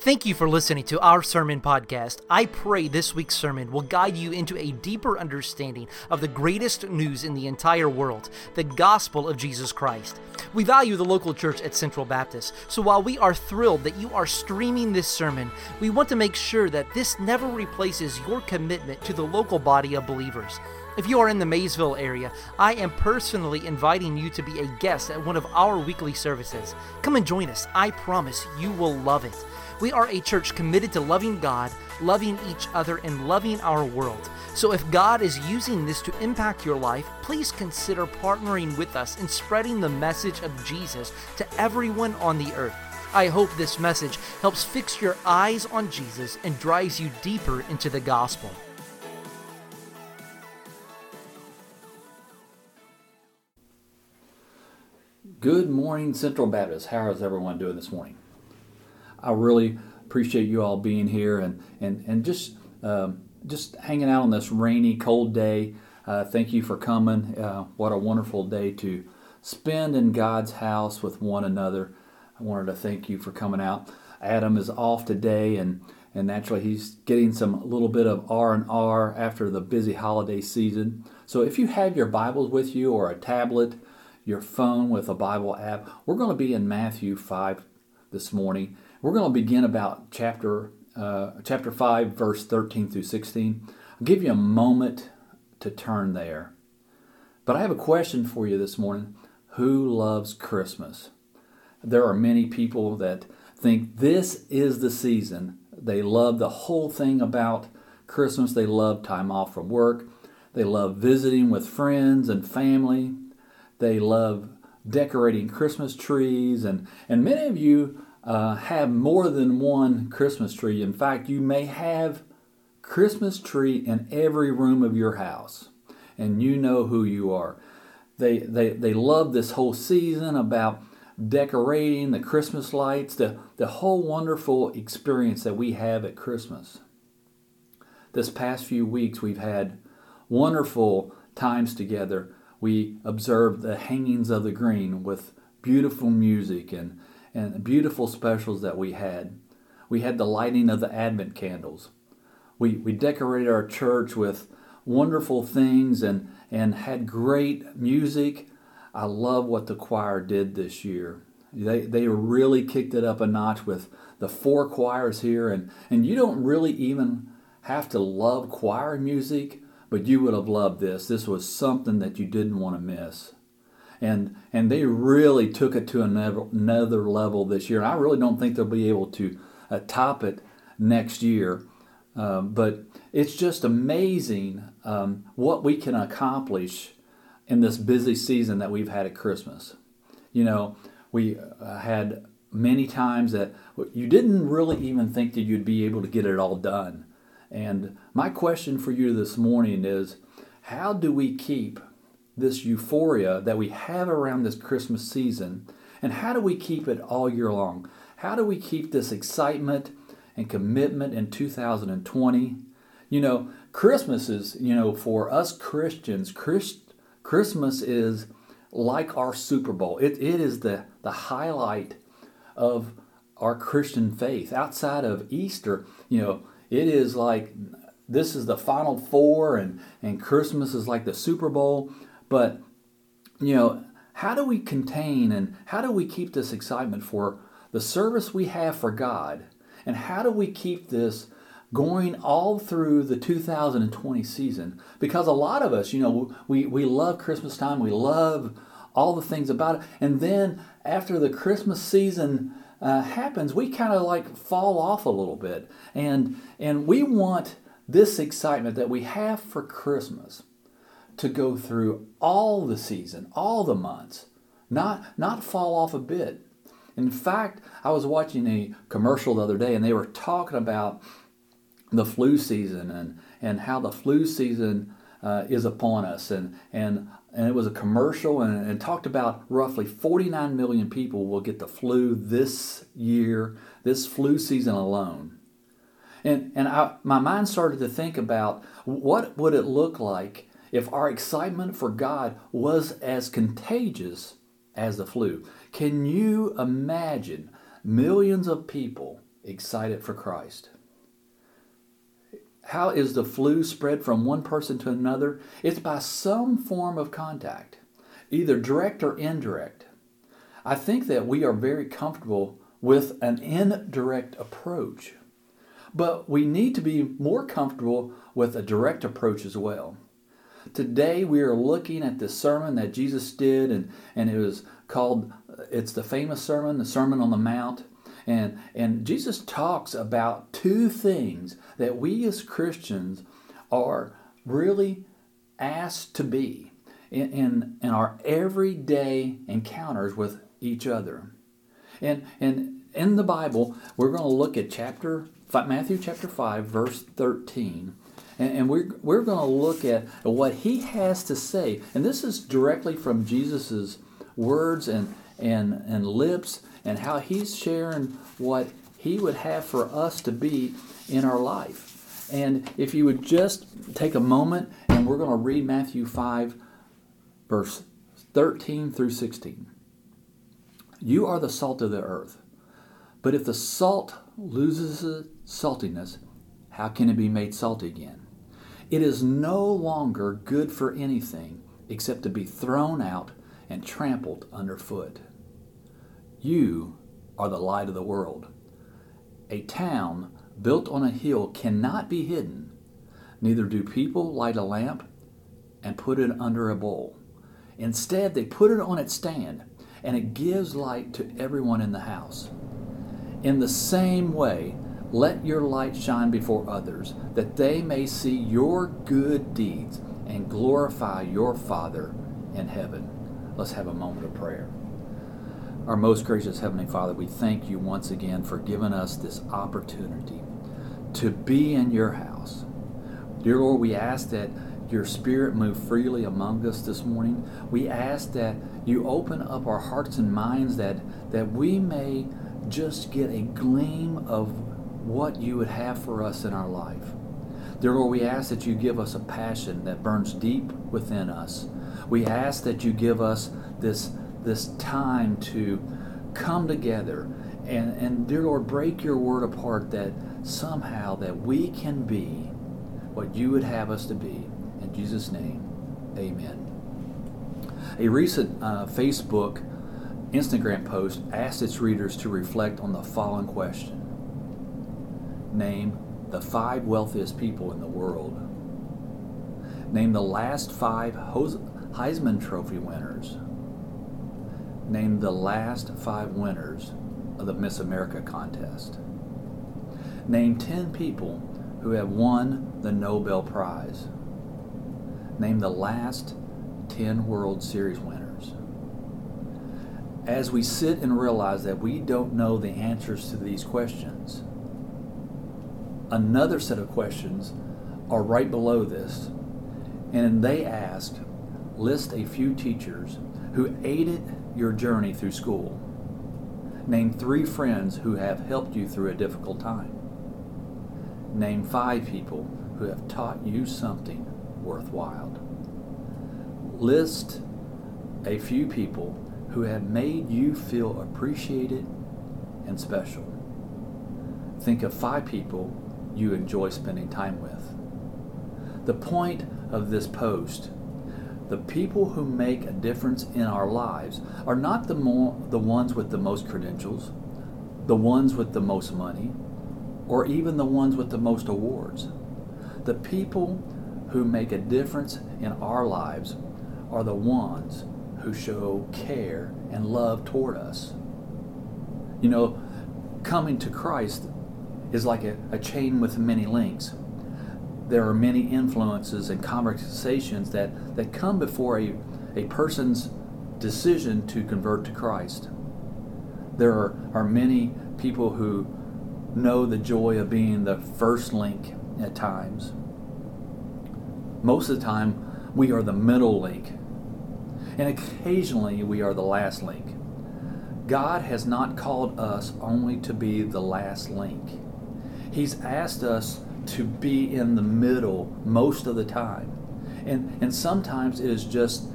Thank you for listening to our sermon podcast. I pray this week's sermon will guide you into a deeper understanding of the greatest news in the entire world, the gospel of Jesus Christ. We value the local church at Central Baptist, so while we are thrilled that you are streaming this sermon, we want to make sure that this never replaces your commitment to the local body of believers. If you are in the Maysville area, I am personally inviting you to be a guest at one of our weekly services. Come and join us. I promise you will love it. We are a church committed to loving God, loving each other, and loving our world. So if God is using this to impact your life, please consider partnering with us in spreading the message of Jesus to everyone on the earth. I hope this message helps fix your eyes on Jesus and drives you deeper into the gospel. Good morning, Central Baptist. How is everyone doing this morning? I really appreciate you all being here and and and just um, just hanging out on this rainy, cold day. Uh, thank you for coming. Uh, what a wonderful day to spend in God's house with one another. I wanted to thank you for coming out. Adam is off today, and and naturally he's getting some little bit of R and R after the busy holiday season. So if you have your Bibles with you or a tablet, your phone with a Bible app, we're going to be in Matthew five this morning. We're going to begin about chapter uh, chapter five, verse thirteen through sixteen. I'll give you a moment to turn there. But I have a question for you this morning. Who loves Christmas? There are many people that think this is the season. They love the whole thing about Christmas. They love time off from work. They love visiting with friends and family. They love decorating Christmas trees. And, and many of you uh, have more than one Christmas tree. In fact, you may have Christmas tree in every room of your house, and you know who you are. They, they, they love this whole season about decorating the Christmas lights, the, the whole wonderful experience that we have at Christmas. This past few weeks, we've had wonderful times together. We observed the hangings of the green with beautiful music and and beautiful specials that we had. We had the lighting of the Advent candles. We, we decorated our church with wonderful things and, and had great music. I love what the choir did this year. They, they really kicked it up a notch with the four choirs here, and, and you don't really even have to love choir music, but you would have loved this. This was something that you didn't want to miss and and they really took it to another another level this year. I really don't think they'll be able to uh, top it next year. Um, but it's just amazing um, what we can accomplish in this busy season that we've had at Christmas. You know, we uh, had many times that you didn't really even think that you'd be able to get it all done. And my question for you this morning is how do we keep this euphoria that we have around this Christmas season? And how do we keep it all year long? How do we keep this excitement and commitment in 2020? You know, Christmas is, you know, for us Christians, Christ, Christmas is like our Super Bowl. It, it is the, the highlight of our Christian faith. Outside of Easter, you know, it is like this is the final four and, and Christmas is like the Super Bowl. But, you know, how do we contain and how do we keep this excitement for the service we have for God? And how do we keep this going all through the 2020 season? Because a lot of us, you know, we, we love Christmas time, we love all the things about it. And then after the Christmas season uh, happens, we kind of like fall off a little bit. And, and we want this excitement that we have for Christmas to go through all the season, all the months, not not fall off a bit. In fact, I was watching a commercial the other day and they were talking about the flu season and, and how the flu season uh, is upon us. And, and, and it was a commercial and, and talked about roughly 49 million people will get the flu this year, this flu season alone. And, and I, my mind started to think about what would it look like if our excitement for God was as contagious as the flu. Can you imagine millions of people excited for Christ. How is the flu spread from one person to another? It's by some form of contact, either direct or indirect. I think that we are very comfortable with an indirect approach, but we need to be more comfortable with a direct approach as well. Today we are looking at the sermon that Jesus did, and, and it was called, it's the famous sermon, the Sermon on the Mount. And, and Jesus talks about two things that we as Christians are really asked to be in, in, in our everyday encounters with each other. And, and in the Bible, we're going to look at chapter Matthew chapter 5, verse 13. And, and we're, we're going to look at what he has to say. And this is directly from Jesus' words and, and, and lips and how he's sharing what he would have for us to be in our life. And if you would just take a moment and we're going to read Matthew 5, verse 13 through 16. You are the salt of the earth. But if the salt loses its saltiness, how can it be made salty again? It is no longer good for anything except to be thrown out and trampled underfoot. You are the light of the world. A town built on a hill cannot be hidden. Neither do people light a lamp and put it under a bowl. Instead, they put it on its stand, and it gives light to everyone in the house. In the same way, let your light shine before others, that they may see your good deeds and glorify your Father in heaven. Let's have a moment of prayer. Our most gracious Heavenly Father, we thank you once again for giving us this opportunity to be in your house. Dear Lord, we ask that your Spirit move freely among us this morning. We ask that you open up our hearts and minds that, that we may just get a gleam of what you would have for us in our life. Dear Lord, we ask that you give us a passion that burns deep within us. We ask that you give us this this time to come together and, and dear Lord, break your word apart that somehow that we can be what you would have us to be. In Jesus' name, amen. A recent uh, Facebook Instagram post asked its readers to reflect on the following question Name the five wealthiest people in the world. Name the last five Heisman Trophy winners Name the last five winners of the Miss America contest. Name 10 people who have won the Nobel Prize. Name the last 10 World Series winners. As we sit and realize that we don't know the answers to these questions, another set of questions are right below this. And they ask, list a few teachers who aided your journey through school. Name three friends who have helped you through a difficult time. Name five people who have taught you something worthwhile. List a few people who have made you feel appreciated and special. Think of five people you enjoy spending time with. The point of this post the people who make a difference in our lives are not the more the ones with the most credentials, the ones with the most money, or even the ones with the most awards. The people who make a difference in our lives are the ones who show care and love toward us. You know, coming to Christ is like a, a chain with many links there are many influences and conversations that, that come before a, a person's decision to convert to Christ. There are, are many people who know the joy of being the first link at times. Most of the time, we are the middle link, and occasionally we are the last link. God has not called us only to be the last link. He's asked us to be in the middle most of the time. And, and sometimes it is just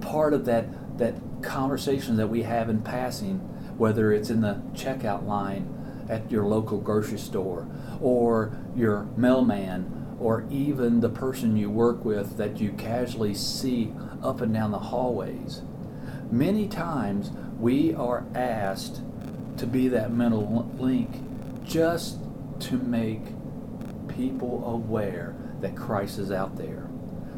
part of that, that conversation that we have in passing, whether it's in the checkout line at your local grocery store or your mailman or even the person you work with that you casually see up and down the hallways. Many times we are asked to be that mental link just to make people aware that Christ is out there.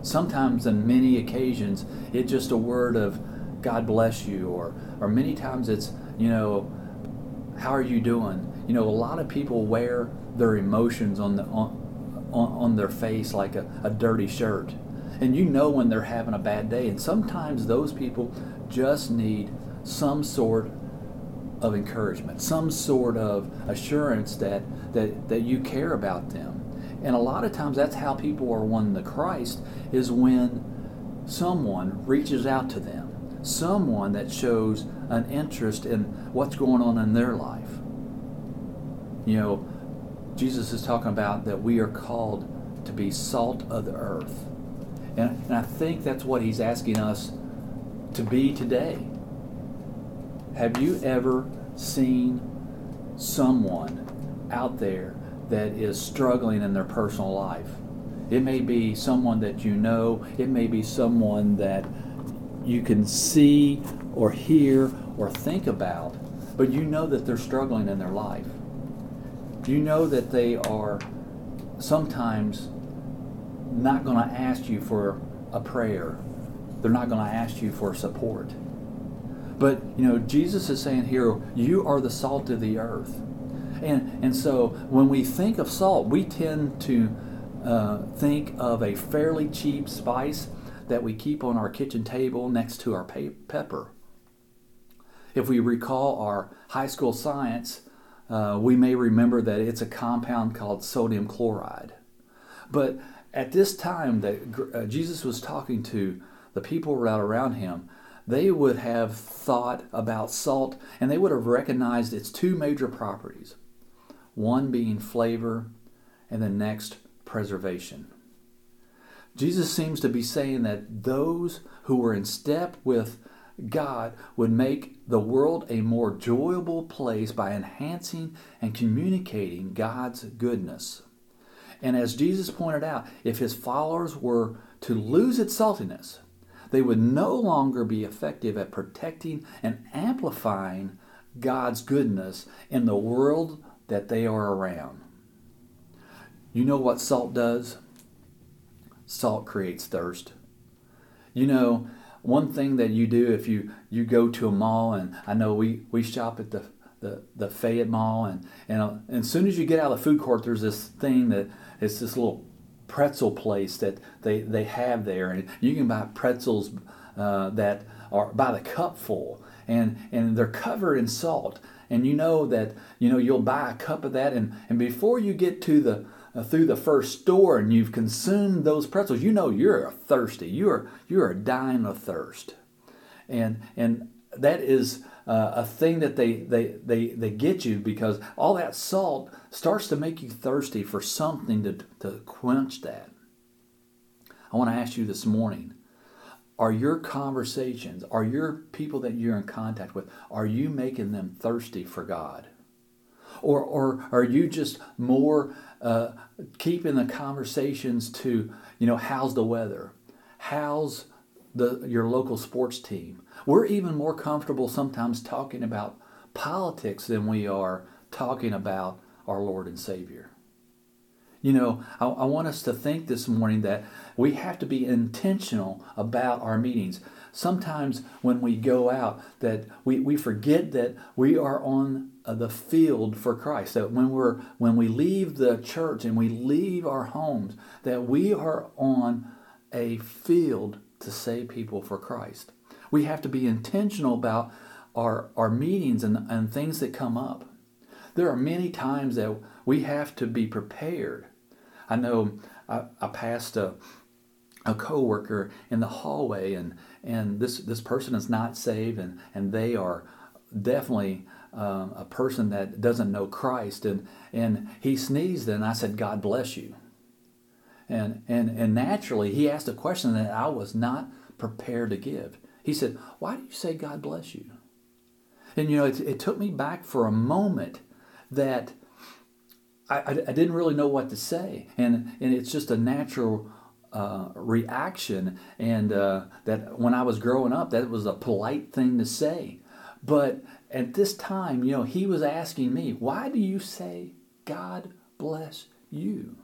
Sometimes, on many occasions, it's just a word of God bless you, or, or many times it's, you know, how are you doing? You know, a lot of people wear their emotions on, the, on, on, their face like a, a dirty shirt. And you know when they're having a bad day. And sometimes those people just need some sort of encouragement, some sort of assurance that, that, that you care about them. And a lot of times that's how people are won to Christ is when someone reaches out to them, someone that shows an interest in what's going on in their life. You know, Jesus is talking about that we are called to be salt of the earth. And, and I think that's what he's asking us to be today. Have you ever seen someone out there that is struggling in their personal life? It may be someone that you know, it may be someone that you can see or hear or think about, but you know that they're struggling in their life. You know that they are sometimes not going to ask you for a prayer. They're not going to ask you for support. But, you know, Jesus is saying here, you are the salt of the earth. And, and so when we think of salt, we tend to uh, think of a fairly cheap spice that we keep on our kitchen table next to our pe- pepper. If we recall our high school science, uh, we may remember that it's a compound called sodium chloride. But at this time that uh, Jesus was talking to the people around him, they would have thought about salt and they would have recognized its two major properties one being flavor, and the next, preservation. Jesus seems to be saying that those who were in step with God would make the world a more enjoyable place by enhancing and communicating God's goodness. And as Jesus pointed out, if his followers were to lose its saltiness, they would no longer be effective at protecting and amplifying God's goodness in the world that they are around. You know what salt does? Salt creates thirst. You know, one thing that you do if you, you go to a mall, and I know we, we shop at the, the, the Fayette Mall, and, and, and as soon as you get out of the food court, there's this thing that it's this little pretzel place that they, they have there, and you can buy pretzels uh, that are by the cupful, and and they're covered in salt, and you know that you know you'll buy a cup of that, and and before you get to the uh, through the first store and you've consumed those pretzels, you know you're thirsty. You're you're dying of thirst, and and that is uh, a thing that they, they, they, they get you because all that salt starts to make you thirsty for something to, to quench that. I want to ask you this morning are your conversations, are your people that you're in contact with, are you making them thirsty for God? Or, or are you just more uh, keeping the conversations to, you know, how's the weather? How's the, your local sports team? We're even more comfortable sometimes talking about politics than we are talking about our Lord and Savior. You know, I, I, want us to think this morning that we have to be intentional about our meetings. Sometimes when we go out, that we, we forget that we are on uh, the field for Christ. That when we're when we leave the church and we leave our homes, that we are on a field to save people for Christ. We have to be intentional about our, our meetings and, and things that come up. There are many times that we have to be prepared. I know I, I passed a, a coworker in the hallway and, and this, this person is not saved and, and they are definitely um, a person that doesn't know Christ and, and he sneezed and I said, God bless you. And, and, and naturally, he asked a question that I was not prepared to give. He said, Why do you say God bless you? And you know, it, it took me back for a moment that I, I, I didn't really know what to say. And, and it's just a natural uh, reaction. And uh, that when I was growing up, that was a polite thing to say. But at this time, you know, he was asking me, why do you say, God bless you?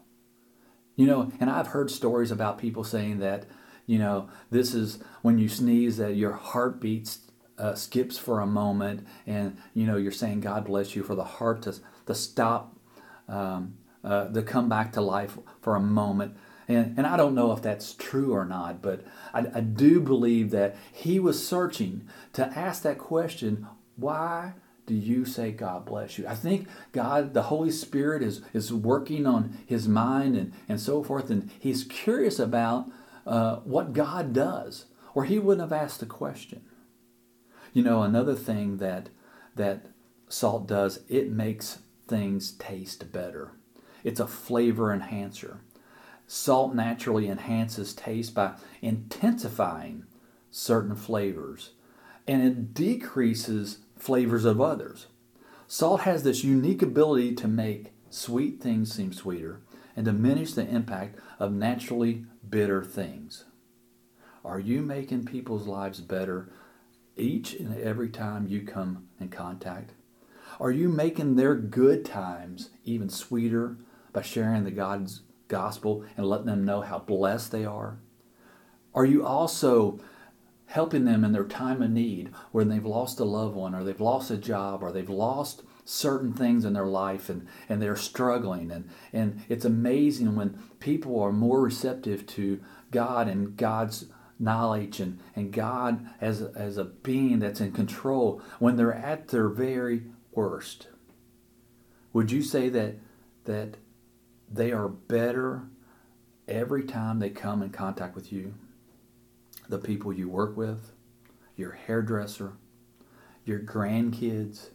You know, and I've heard stories about people saying that, you know, this is when you sneeze that your heart beats uh, skips for a moment, and you know you're saying God bless you for the heart to to stop, um, uh, to come back to life for a moment. And, and I don't know if that's true or not, but I, I do believe that he was searching to ask that question why do you say God bless you? I think God, the Holy Spirit, is, is working on his mind and, and so forth, and he's curious about uh, what God does, or he wouldn't have asked the question. You know, another thing that that salt does, it makes things taste better. It's a flavor enhancer. Salt naturally enhances taste by intensifying certain flavors and it decreases flavors of others. Salt has this unique ability to make sweet things seem sweeter and diminish the impact of naturally bitter things. Are you making people's lives better each and every time you come in contact? Are you making their good times even sweeter by sharing the God's gospel and letting them know how blessed they are? Are you also helping them in their time of need when they've lost a loved one or they've lost a job or they've lost certain things in their life and, and they're struggling and, and it's amazing when people are more receptive to God and God's knowledge and, and God as as a being that's in control when they're at their very worst. Would you say that that they are better every time they come in contact with you? The people you work with, your hairdresser, your grandkids,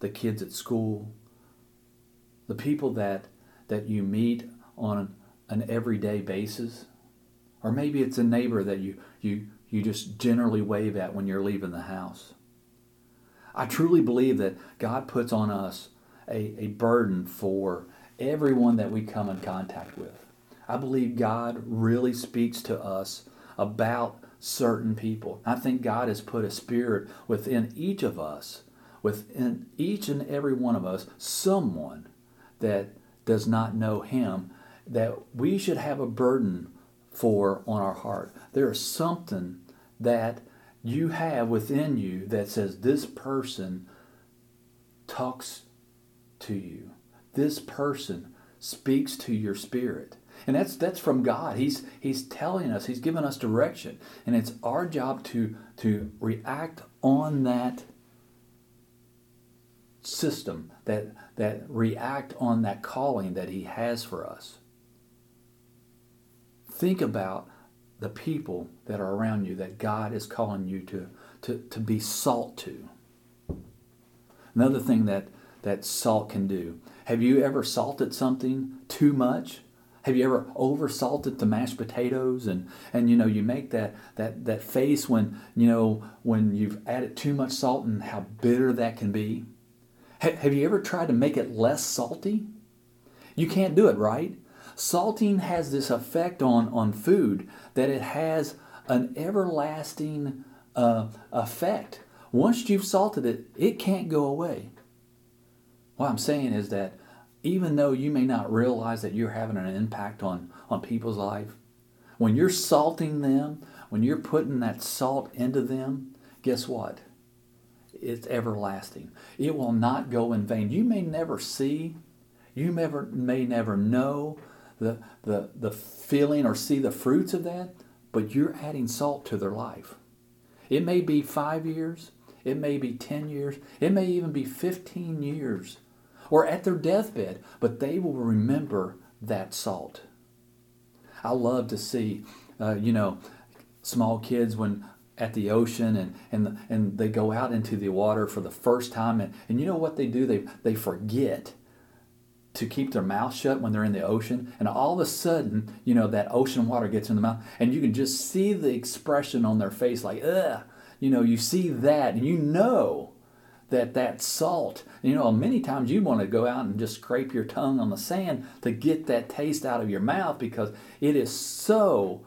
the kids at school, the people that that you meet on an everyday basis or maybe it's a neighbor that you, you, you just generally wave at when you're leaving the house. I truly believe that God puts on us a, a burden for everyone that we come in contact with. I believe God really speaks to us about certain people. I think God has put a spirit within each of us, within each and every one of us, someone that does not know Him, that we should have a burden for on our heart. There is something that you have within you that says this person talks to you. This person speaks to your spirit. And that's that's from God. He's he's telling us, he's giving us direction. And it's our job to to react on that system, that that react on that calling that he has for us think about the people that are around you that God is calling you to, to, to be salt to. Another thing that, that salt can do. Have you ever salted something too much? Have you ever over salted the mashed potatoes and, and you know you make that, that, that face when you know when you've added too much salt and how bitter that can be? have you ever tried to make it less salty? You can't do it, right? Salting has this effect on, on food that it has an everlasting uh, effect. Once you've salted it, it can't go away. What I'm saying is that even though you may not realize that you're having an impact on, on people's life, when you're salting them, when you're putting that salt into them, guess what? It's everlasting. It will not go in vain. You may never see, you never, may never know the, the, the feeling or see the fruits of that, but you're adding salt to their life. It may be five years, it may be 10 years, it may even be 15 years, or at their deathbed, but they will remember that salt. I love to see, uh, you know, small kids when at the ocean and, and, and they go out into the water for the first time and, and you know what they do? They, they forget to keep their mouth shut when they're in the ocean. And all of a sudden, you know, that ocean water gets in the mouth, and you can just see the expression on their face like, ugh. You know, you see that, and you know that that salt, you know, many times you want to go out and just scrape your tongue on the sand to get that taste out of your mouth because it is so,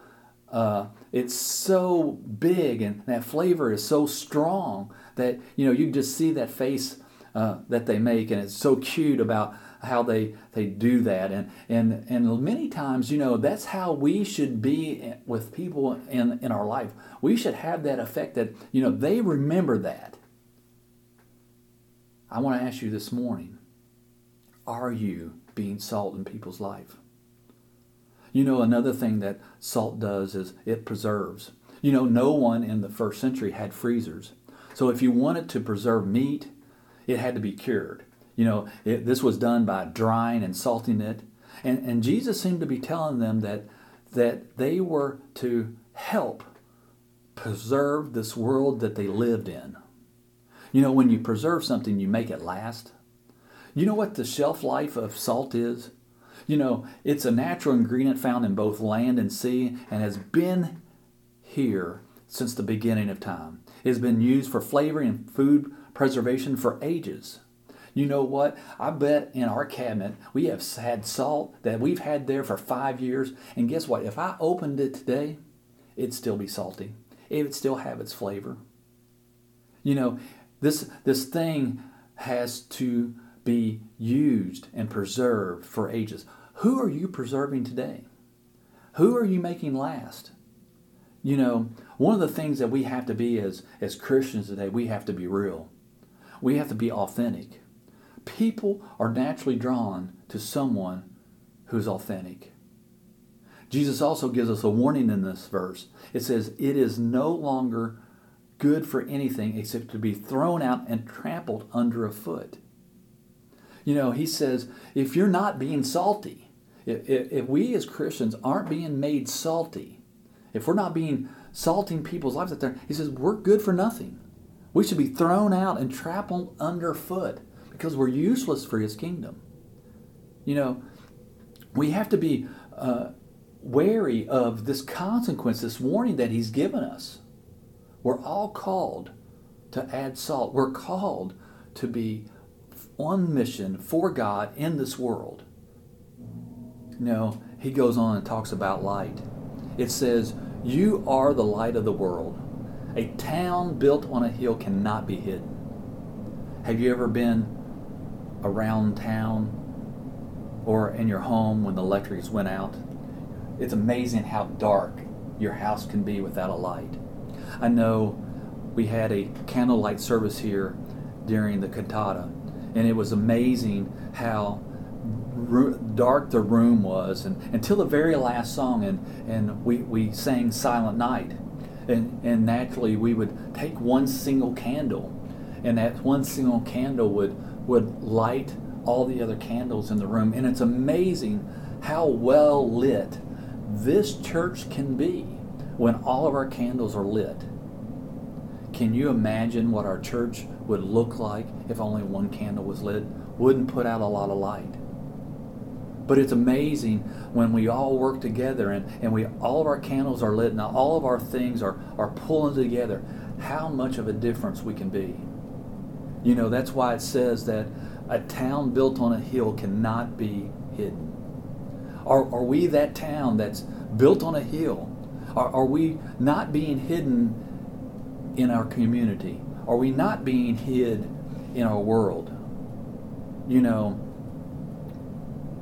uh, it's so big and that flavor is so strong that, you know, you just see that face uh, that they make and it's so cute about how they, they do that. And, and, and many times, you know, that's how we should be with people in, in our life. We should have that effect that, you know, they remember that I want to ask you this morning are you being salt in people's life? You know, another thing that salt does is it preserves. You know, no one in the first century had freezers. So if you wanted to preserve meat, it had to be cured. You know, it, this was done by drying and salting it. And, and Jesus seemed to be telling them that, that they were to help preserve this world that they lived in. You know, when you preserve something, you make it last. You know what the shelf life of salt is? You know, it's a natural ingredient found in both land and sea and has been here since the beginning of time. It has been used for flavoring and food preservation for ages. You know what? I bet in our cabinet we have had salt that we've had there for five years. And guess what? If I opened it today, it'd still be salty. It would still have its flavor. You know, this, this thing has to be used and preserved for ages. Who are you preserving today? Who are you making last? You know, one of the things that we have to be as, as Christians today, we have to be real. We have to be authentic. People are naturally drawn to someone who's authentic. Jesus also gives us a warning in this verse. It says, It is no longer good for anything except to be thrown out and trampled under a foot. You know, he says, if you're not being salty, if, if, if we as Christians aren't being made salty, if we're not being salting people's lives out there, he says, we're good for nothing. We should be thrown out and trampled underfoot because we're useless for his kingdom. You know, we have to be uh, wary of this consequence, this warning that he's given us. We're all called to add salt. We're called to be on mission for God in this world. You know, he goes on and talks about light. It says, You are the light of the world. A town built on a hill cannot be hidden. Have you ever been around town or in your home when the electrics went out? It's amazing how dark your house can be without a light. I know we had a candlelight service here during the cantata, and it was amazing how dark the room was and, until the very last song and, and we, we sang silent night and, and naturally we would take one single candle and that one single candle would, would light all the other candles in the room and it's amazing how well lit this church can be when all of our candles are lit. Can you imagine what our church would look like if only one candle was lit? Wouldn't put out a lot of light. But it's amazing when we all work together and, and we all of our candles are lit and all of our things are, are pulling together, how much of a difference we can be. You know, that's why it says that a town built on a hill cannot be hidden. Are, are we that town that's built on a hill? Are, are we not being hidden in our community? Are we not being hid in our world? You know,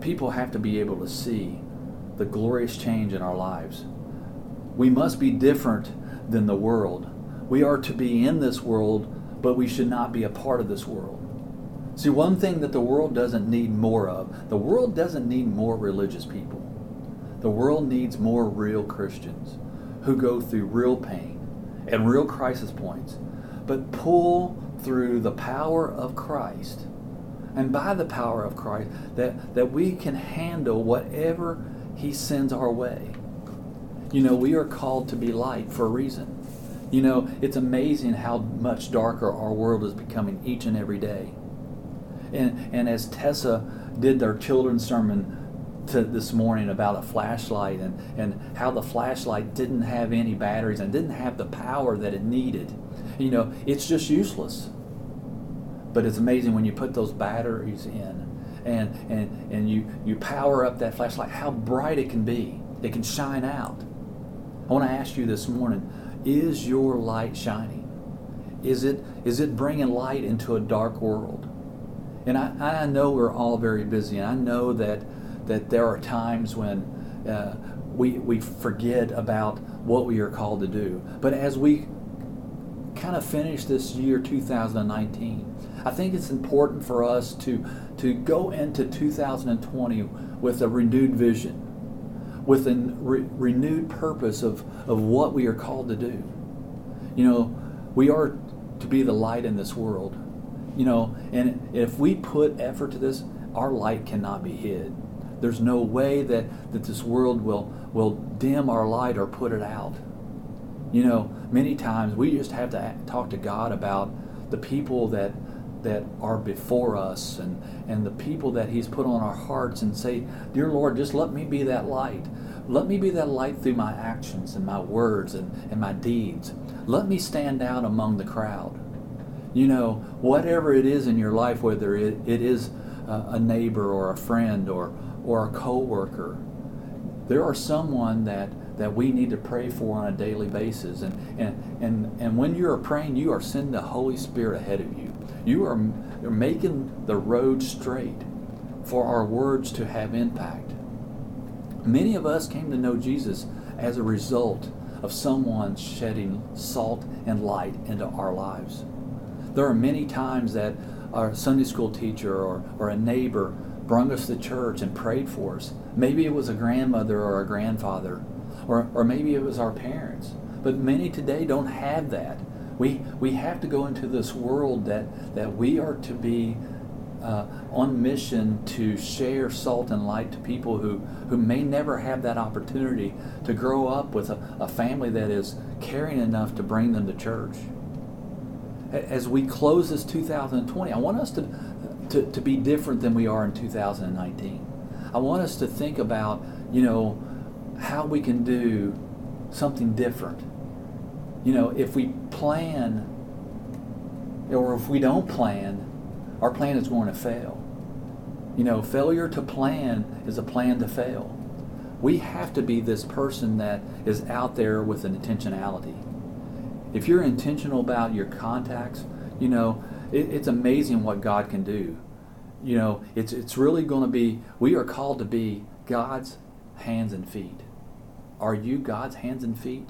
people have to be able to see the glorious change in our lives. We must be different than the world. We are to be in this world, but we should not be a part of this world. See, one thing that the world doesn't need more of, the world doesn't need more religious people. The world needs more real Christians who go through real pain and real crisis points, but pull through the power of Christ. And by the power of Christ, that, that we can handle whatever He sends our way. You know, we are called to be light for a reason. You know, it's amazing how much darker our world is becoming each and every day. And, and as Tessa did their children's sermon to this morning about a flashlight and, and how the flashlight didn't have any batteries and didn't have the power that it needed. You know, it's just useless. But it's amazing when you put those batteries in and, and, and you, you power up that flashlight, how bright it can be. It can shine out. I want to ask you this morning is your light shining? Is it, is it bringing light into a dark world? And I, I know we're all very busy, and I know that, that there are times when uh, we, we forget about what we are called to do. But as we kind of finish this year 2019, I think it's important for us to, to go into 2020 with a renewed vision, with a re- renewed purpose of, of what we are called to do. You know, we are to be the light in this world. You know, and if we put effort to this, our light cannot be hid. There's no way that, that this world will, will dim our light or put it out. You know, many times we just have to talk to God about the people that that are before us and, and the people that He's put on our hearts and say, Dear Lord, just let me be that light. Let me be that light through my actions and my words and, and my deeds. Let me stand out among the crowd. You know, whatever it is in your life, whether it, it is a neighbor or a friend or, or a coworker, there are someone that that we need to pray for on a daily basis. And, and, and, and when you are praying, you are sending the Holy Spirit ahead of you. You are making the road straight for our words to have impact. Many of us came to know Jesus as a result of someone shedding salt and light into our lives. There are many times that our Sunday school teacher or, or a neighbor brought us to church and prayed for us. Maybe it was a grandmother or a grandfather, or, or maybe it was our parents. But many today don't have that. We, we have to go into this world that, that we are to be uh, on mission to share salt and light to people who, who may never have that opportunity to grow up with a, a family that is caring enough to bring them to church. As we close this 2020, I want us to, to, to be different than we are in 2019. I want us to think about, you know, how we can do something different. You know, if we plan or if we don't plan, our plan is going to fail. You know, failure to plan is a plan to fail. We have to be this person that is out there with an intentionality. If you're intentional about your contacts, you know, it, it's amazing what God can do. You know, it's, it's really going to be, we are called to be God's hands and feet. Are you God's hands and feet?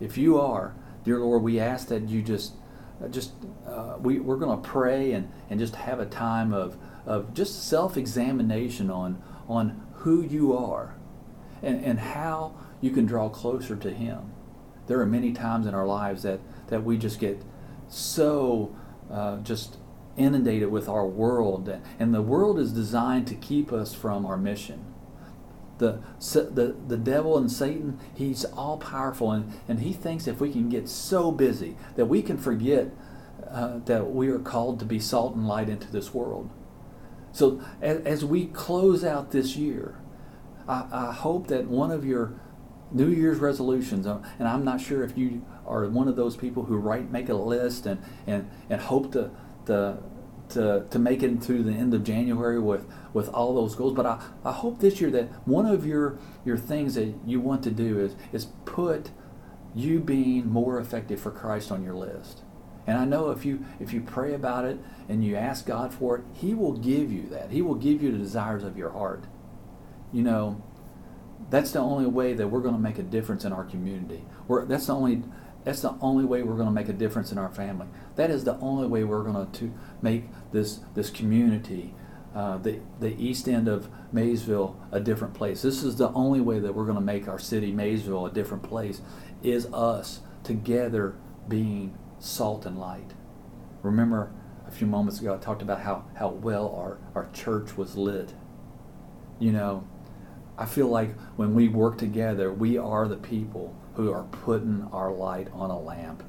If you are, dear Lord, we ask that you just uh, just uh, we, we're going to pray and, and just have a time of, of just self-examination on on who you are and, and how you can draw closer to him there are many times in our lives that, that we just get so uh, just inundated with our world and the world is designed to keep us from our mission the, the, the devil and Satan, he's all powerful, and, and he thinks if we can get so busy that we can forget uh, that we are called to be salt and light into this world. So as, as we close out this year, I, I, hope that one of your New Year's resolutions, uh, and I'm not sure if you are one of those people who write, make a list and, and, and hope to, to to, to make it through the end of January with, with all those goals. But I, I hope this year that one of your, your things that you want to do is, is put you being more effective for Christ on your list. And I know if you if you pray about it and you ask God for it, He will give you that. He will give you the desires of your heart. You know, that's the only way that we're going to make a difference in our community. We're, that's the only that's the only way we're going to make a difference in our family. That is the only way we're going to make this this community, uh, the the east end of Maysville, a different place. This is the only way that we're going to make our city, Maysville, a different place. Is us together being salt and light. Remember a few moments ago I talked about how how well our our church was lit. You know, I feel like when we work together, we are the people who are putting our light on a lamp.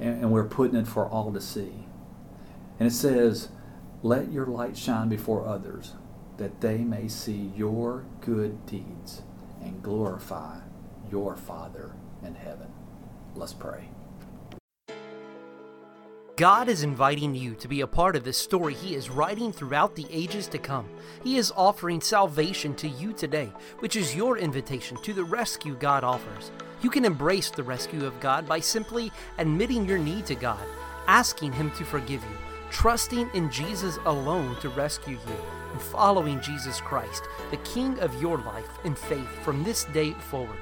And, and we're putting it for all to see. And it says, Let your light shine before others, that they may see your good deeds and glorify your Father in heaven. Let's pray. God is inviting you to be a part of this story He is writing throughout the ages to come. He is offering salvation to you today, which is your invitation to the rescue God offers. You can embrace the rescue of God by simply admitting your need to God, asking Him to forgive you, trusting in Jesus alone to rescue you, and following Jesus Christ, the King of your life, in faith from this day forward.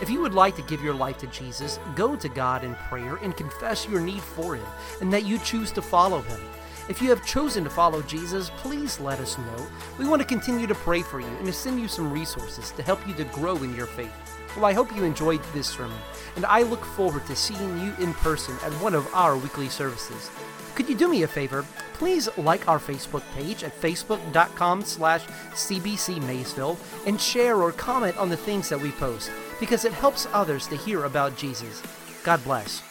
If you would like to give your life to Jesus, go to God in prayer and confess your need for Him and that you choose to follow Him. If you have chosen to follow Jesus, please let us know. We want to continue to pray for you and to send you some resources to help you to grow in your faith. Well, I hope you enjoyed this sermon, and I look forward to seeing you in person at one of our weekly services. Could you do me a favor? Please like our Facebook page at facebook.com slash cbcmaysville and share or comment on the things that we post because it helps others to hear about Jesus. God bless.